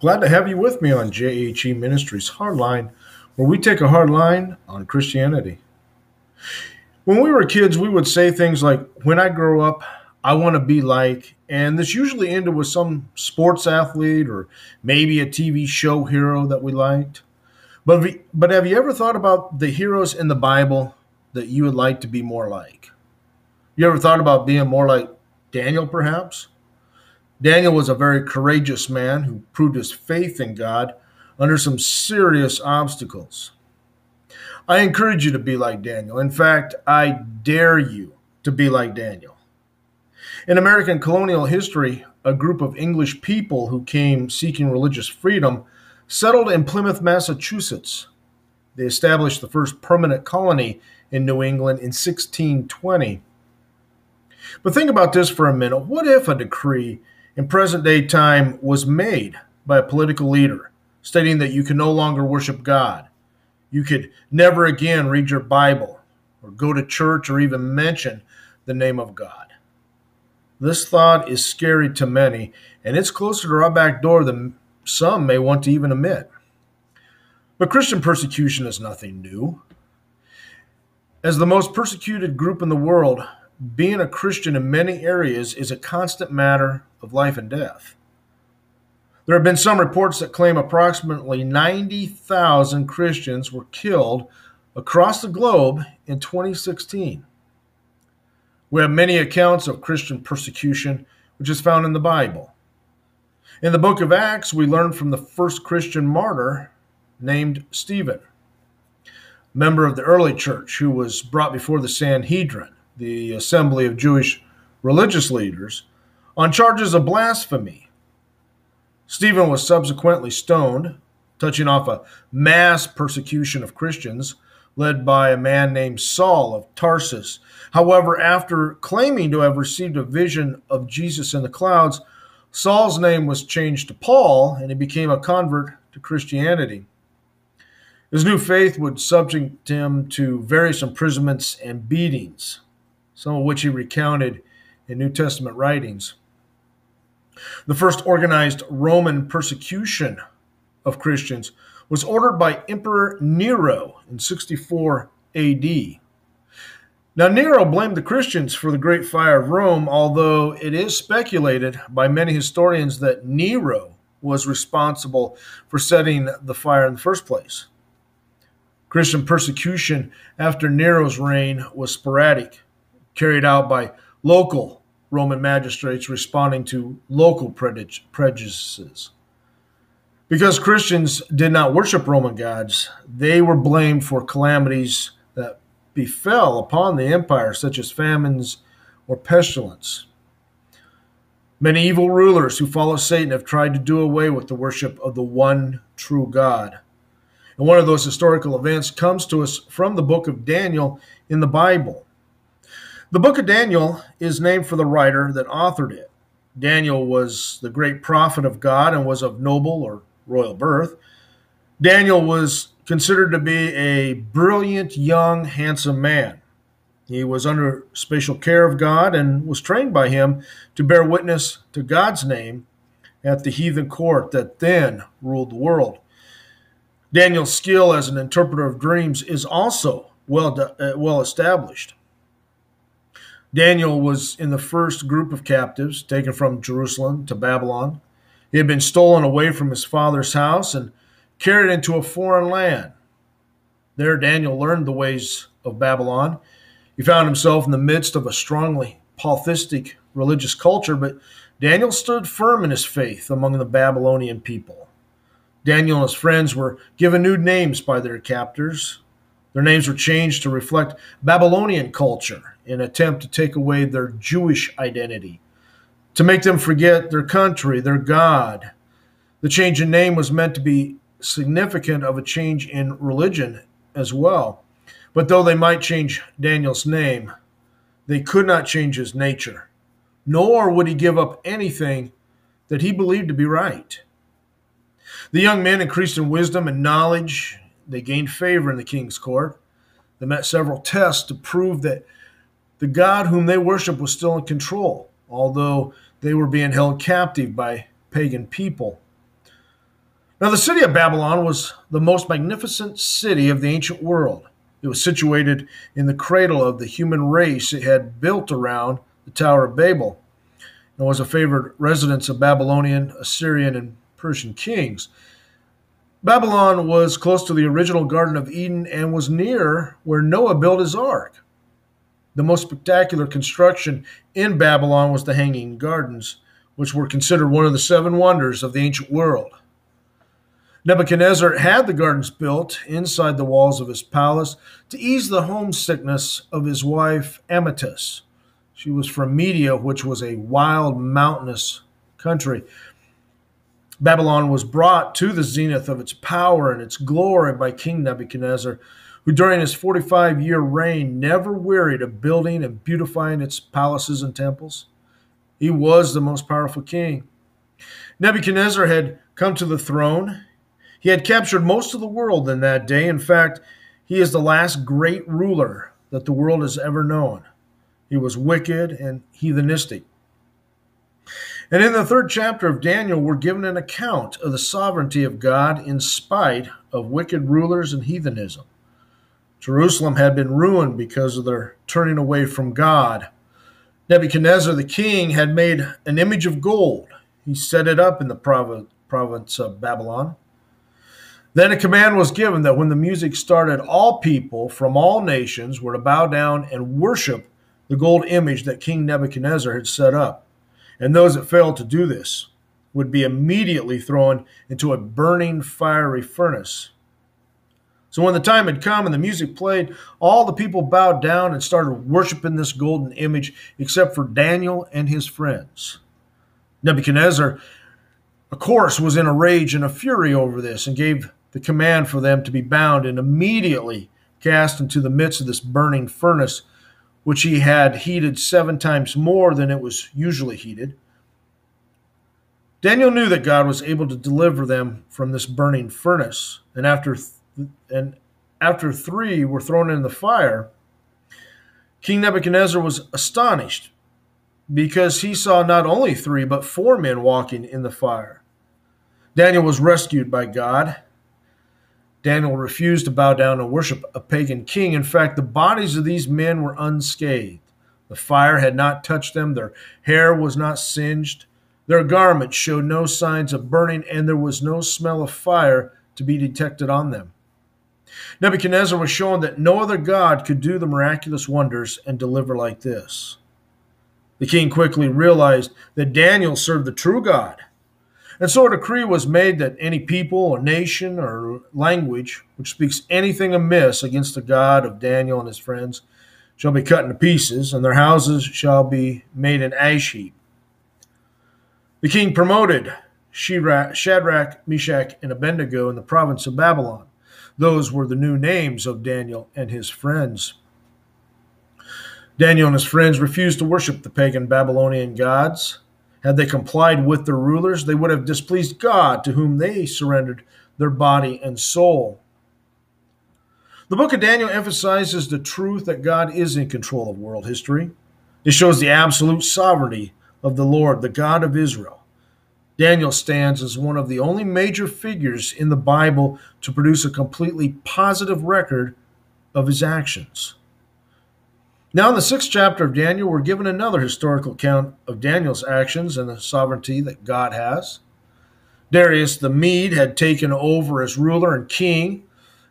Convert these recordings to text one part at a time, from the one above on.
Glad to have you with me on JHE Ministries Hardline, where we take a hard line on Christianity. When we were kids, we would say things like, When I grow up, I want to be like, and this usually ended with some sports athlete or maybe a TV show hero that we liked. But, we, but have you ever thought about the heroes in the Bible that you would like to be more like? You ever thought about being more like Daniel, perhaps? Daniel was a very courageous man who proved his faith in God under some serious obstacles. I encourage you to be like Daniel. In fact, I dare you to be like Daniel. In American colonial history, a group of English people who came seeking religious freedom settled in Plymouth, Massachusetts. They established the first permanent colony in New England in 1620. But think about this for a minute. What if a decree in present day time was made by a political leader stating that you can no longer worship God? You could never again read your Bible or go to church or even mention the name of God. This thought is scary to many, and it's closer to our back door than some may want to even admit. But Christian persecution is nothing new. As the most persecuted group in the world, being a Christian in many areas is a constant matter of life and death. There have been some reports that claim approximately 90,000 Christians were killed across the globe in 2016. We have many accounts of Christian persecution, which is found in the Bible. In the book of Acts, we learn from the first Christian martyr named Stephen, member of the early church who was brought before the Sanhedrin the assembly of Jewish religious leaders, on charges of blasphemy. Stephen was subsequently stoned, touching off a mass persecution of Christians led by a man named Saul of Tarsus. However, after claiming to have received a vision of Jesus in the clouds, Saul's name was changed to Paul and he became a convert to Christianity. His new faith would subject him to various imprisonments and beatings some of which he recounted in New Testament writings. The first organized Roman persecution of Christians was ordered by Emperor Nero in 64 AD. Now, Nero blamed the Christians for the Great Fire of Rome, although it is speculated by many historians that Nero was responsible for setting the fire in the first place. Christian persecution after Nero's reign was sporadic carried out by local Roman magistrates responding to local prejudices. Because Christians did not worship Roman gods, they were blamed for calamities that befell upon the empire, such as famines or pestilence. Many evil rulers who follow Satan have tried to do away with the worship of the one true God. And one of those historical events comes to us from the book of Daniel in the Bible. The book of Daniel is named for the writer that authored it. Daniel was the great prophet of God and was of noble or royal birth. Daniel was considered to be a brilliant, young, handsome man. He was under special care of God and was trained by him to bear witness to God's name at the heathen court that then ruled the world. Daniel's skill as an interpreter of dreams is also well, uh, well established. Daniel was in the first group of captives taken from Jerusalem to Babylon. He had been stolen away from his father's house and carried into a foreign land. There, Daniel learned the ways of Babylon. He found himself in the midst of a strongly polytheistic religious culture, but Daniel stood firm in his faith among the Babylonian people. Daniel and his friends were given new names by their captors. Their names were changed to reflect Babylonian culture in an attempt to take away their Jewish identity, to make them forget their country, their God. The change in name was meant to be significant of a change in religion as well. But though they might change Daniel's name, they could not change his nature, nor would he give up anything that he believed to be right. The young men increased in wisdom and knowledge. They gained favor in the king's court. They met several tests to prove that the God whom they worshiped was still in control, although they were being held captive by pagan people. Now, the city of Babylon was the most magnificent city of the ancient world. It was situated in the cradle of the human race it had built around the Tower of Babel and was a favored residence of Babylonian, Assyrian, and Persian kings. Babylon was close to the original Garden of Eden and was near where Noah built his ark. The most spectacular construction in Babylon was the Hanging Gardens, which were considered one of the seven wonders of the ancient world. Nebuchadnezzar had the gardens built inside the walls of his palace to ease the homesickness of his wife Amytis. She was from Media, which was a wild, mountainous country. Babylon was brought to the zenith of its power and its glory by King Nebuchadnezzar, who during his 45 year reign never wearied of building and beautifying its palaces and temples. He was the most powerful king. Nebuchadnezzar had come to the throne. He had captured most of the world in that day. In fact, he is the last great ruler that the world has ever known. He was wicked and heathenistic. And in the third chapter of Daniel, we're given an account of the sovereignty of God in spite of wicked rulers and heathenism. Jerusalem had been ruined because of their turning away from God. Nebuchadnezzar the king had made an image of gold. He set it up in the province of Babylon. Then a command was given that when the music started, all people from all nations were to bow down and worship the gold image that King Nebuchadnezzar had set up. And those that failed to do this would be immediately thrown into a burning fiery furnace. So when the time had come and the music played, all the people bowed down and started worshiping this golden image, except for Daniel and his friends. Nebuchadnezzar, of course, was in a rage and a fury over this and gave the command for them to be bound and immediately cast into the midst of this burning furnace which he had heated seven times more than it was usually heated. Daniel knew that God was able to deliver them from this burning furnace, and after th- and after three were thrown in the fire, King Nebuchadnezzar was astonished because he saw not only three but four men walking in the fire. Daniel was rescued by God Daniel refused to bow down and worship a pagan king. In fact, the bodies of these men were unscathed. The fire had not touched them, their hair was not singed, their garments showed no signs of burning, and there was no smell of fire to be detected on them. Nebuchadnezzar was shown that no other God could do the miraculous wonders and deliver like this. The king quickly realized that Daniel served the true God and so a decree was made that any people or nation or language which speaks anything amiss against the God of Daniel and his friends shall be cut into pieces, and their houses shall be made an ash heap. The king promoted Shadrach, Meshach, and Abednego in the province of Babylon. Those were the new names of Daniel and his friends. Daniel and his friends refused to worship the pagan Babylonian gods. Had they complied with their rulers, they would have displeased God, to whom they surrendered their body and soul. The book of Daniel emphasizes the truth that God is in control of world history. It shows the absolute sovereignty of the Lord, the God of Israel. Daniel stands as one of the only major figures in the Bible to produce a completely positive record of his actions. Now, in the sixth chapter of Daniel, we're given another historical account of Daniel's actions and the sovereignty that God has. Darius the Mede had taken over as ruler and king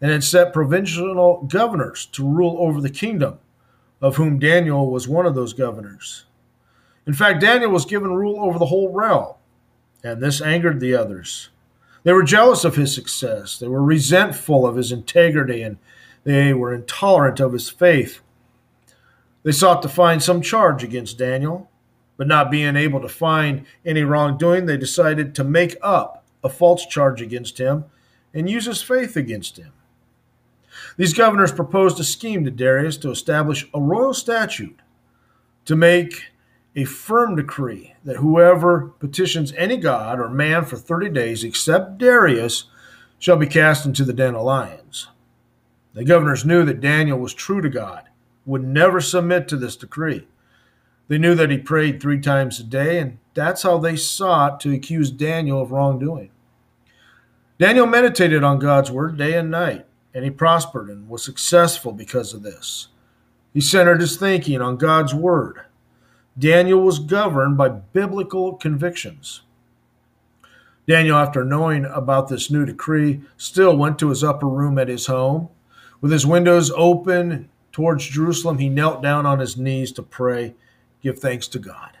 and had set provincial governors to rule over the kingdom, of whom Daniel was one of those governors. In fact, Daniel was given rule over the whole realm, and this angered the others. They were jealous of his success, they were resentful of his integrity, and they were intolerant of his faith. They sought to find some charge against Daniel, but not being able to find any wrongdoing, they decided to make up a false charge against him and use his faith against him. These governors proposed a scheme to Darius to establish a royal statute to make a firm decree that whoever petitions any god or man for 30 days except Darius shall be cast into the den of lions. The governors knew that Daniel was true to God would never submit to this decree. They knew that he prayed three times a day, and that's how they sought to accuse Daniel of wrongdoing. Daniel meditated on God's word day and night, and he prospered and was successful because of this. He centered his thinking on God's word. Daniel was governed by biblical convictions. Daniel, after knowing about this new decree, still went to his upper room at his home. With his windows open towards Jerusalem, he knelt down on his knees to pray, give thanks to God.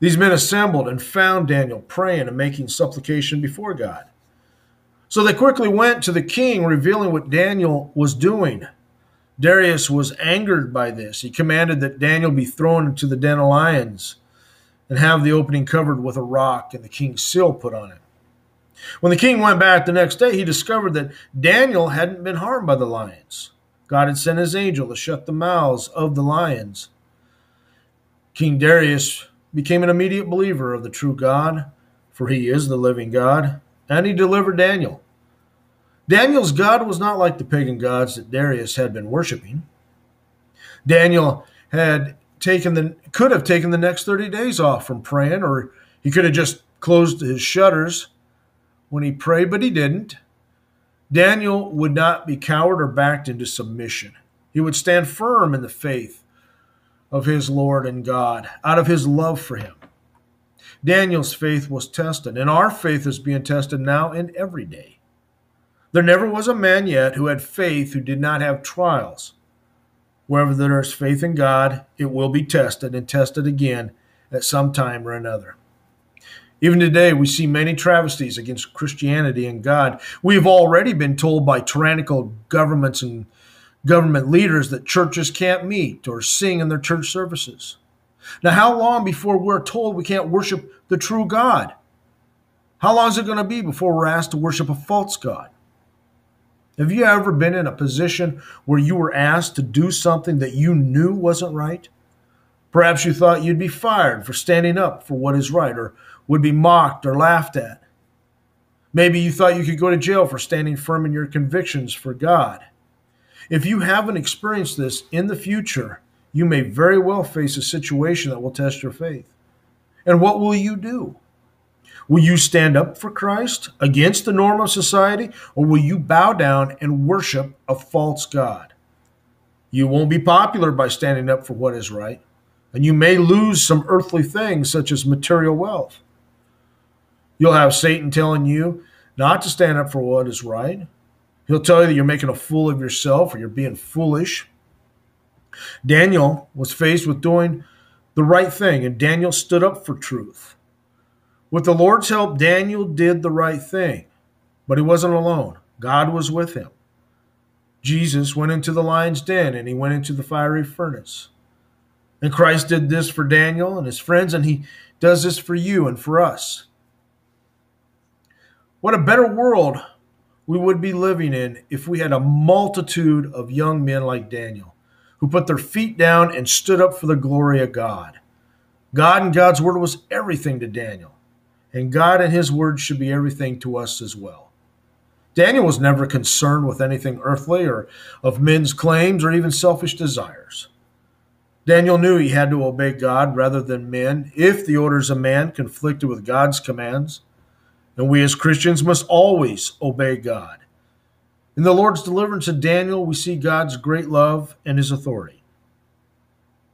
These men assembled and found Daniel praying and making supplication before God. So they quickly went to the king, revealing what Daniel was doing. Darius was angered by this. He commanded that Daniel be thrown into the den of lions and have the opening covered with a rock and the king's seal put on it. When the king went back the next day, he discovered that Daniel hadn't been harmed by the lions. God had sent his angel to shut the mouths of the lions. King Darius became an immediate believer of the true God, for he is the living God, and he delivered Daniel. Daniel's God was not like the pagan gods that Darius had been worshiping. Daniel had taken the could have taken the next 30 days off from praying or he could have just closed his shutters when he prayed, but he didn't. Daniel would not be cowed or backed into submission. He would stand firm in the faith of his Lord and God out of his love for him. Daniel's faith was tested, and our faith is being tested now and every day. There never was a man yet who had faith who did not have trials. Wherever there is faith in God, it will be tested and tested again at some time or another. Even today, we see many travesties against Christianity and God. We have already been told by tyrannical governments and government leaders that churches can't meet or sing in their church services. Now, how long before we're told we can't worship the true God? How long is it going to be before we're asked to worship a false God? Have you ever been in a position where you were asked to do something that you knew wasn't right? Perhaps you thought you'd be fired for standing up for what is right or would be mocked or laughed at. Maybe you thought you could go to jail for standing firm in your convictions for God. If you haven't experienced this in the future, you may very well face a situation that will test your faith. And what will you do? Will you stand up for Christ against the norm of society, or will you bow down and worship a false God? You won't be popular by standing up for what is right, and you may lose some earthly things such as material wealth. You'll have Satan telling you not to stand up for what is right. He'll tell you that you're making a fool of yourself or you're being foolish. Daniel was faced with doing the right thing, and Daniel stood up for truth. With the Lord's help, Daniel did the right thing, but he wasn't alone. God was with him. Jesus went into the lion's den and he went into the fiery furnace. And Christ did this for Daniel and his friends, and he does this for you and for us. What a better world we would be living in if we had a multitude of young men like Daniel who put their feet down and stood up for the glory of God. God and God's word was everything to Daniel and God and his word should be everything to us as well. Daniel was never concerned with anything earthly or of men's claims or even selfish desires. Daniel knew he had to obey God rather than men if the orders of man conflicted with God's commands. And we as Christians must always obey God. In the Lord's deliverance of Daniel, we see God's great love and his authority.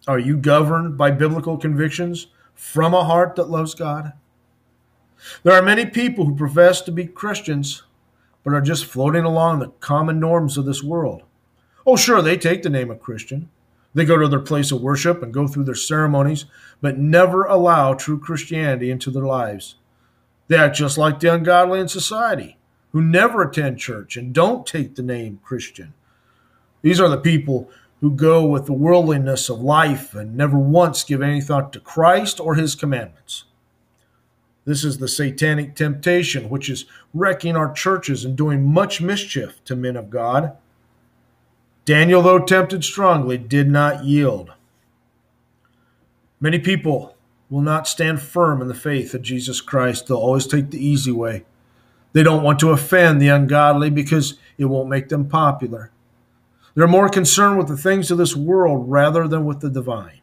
Are you governed by biblical convictions from a heart that loves God? There are many people who profess to be Christians, but are just floating along the common norms of this world. Oh, sure, they take the name of Christian. They go to their place of worship and go through their ceremonies, but never allow true Christianity into their lives. They act just like the ungodly in society, who never attend church and don't take the name Christian. These are the people who go with the worldliness of life and never once give any thought to Christ or his commandments. This is the satanic temptation, which is wrecking our churches and doing much mischief to men of God. Daniel, though tempted strongly, did not yield. Many people will not stand firm in the faith of Jesus Christ. They'll always take the easy way. They don't want to offend the ungodly because it won't make them popular. They're more concerned with the things of this world rather than with the divine.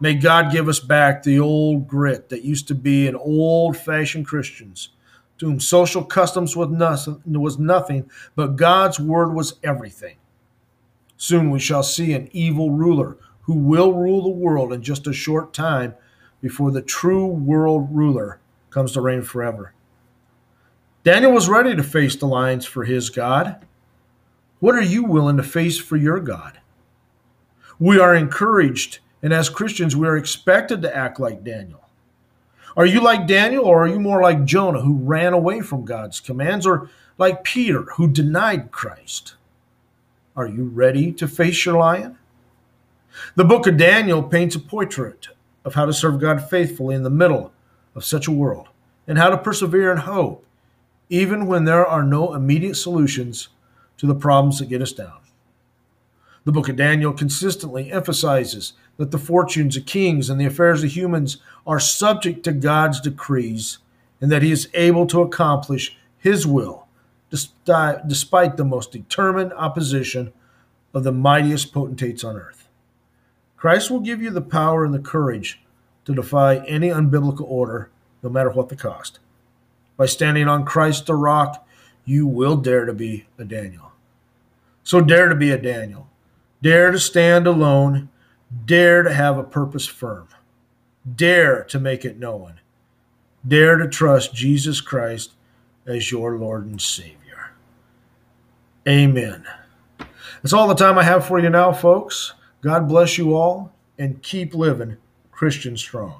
May God give us back the old grit that used to be in old fashioned Christians to whom social customs was nothing, but God's word was everything. Soon we shall see an evil ruler who will rule the world in just a short time before the true world ruler comes to reign forever. Daniel was ready to face the lions for his God. What are you willing to face for your God? We are encouraged, and as Christians, we are expected to act like Daniel. Are you like Daniel, or are you more like Jonah, who ran away from God's commands, or like Peter, who denied Christ? Are you ready to face your lion? The book of Daniel paints a portrait of how to serve God faithfully in the middle of such a world, and how to persevere in hope, even when there are no immediate solutions to the problems that get us down. The book of Daniel consistently emphasizes that the fortunes of kings and the affairs of humans are subject to God's decrees and that he is able to accomplish his will despite the most determined opposition of the mightiest potentates on earth. Christ will give you the power and the courage to defy any unbiblical order, no matter what the cost. By standing on Christ the rock, you will dare to be a Daniel. So dare to be a Daniel. Dare to stand alone. Dare to have a purpose firm. Dare to make it known. Dare to trust Jesus Christ as your Lord and Savior. Amen. That's all the time I have for you now, folks. God bless you all and keep living Christian strong.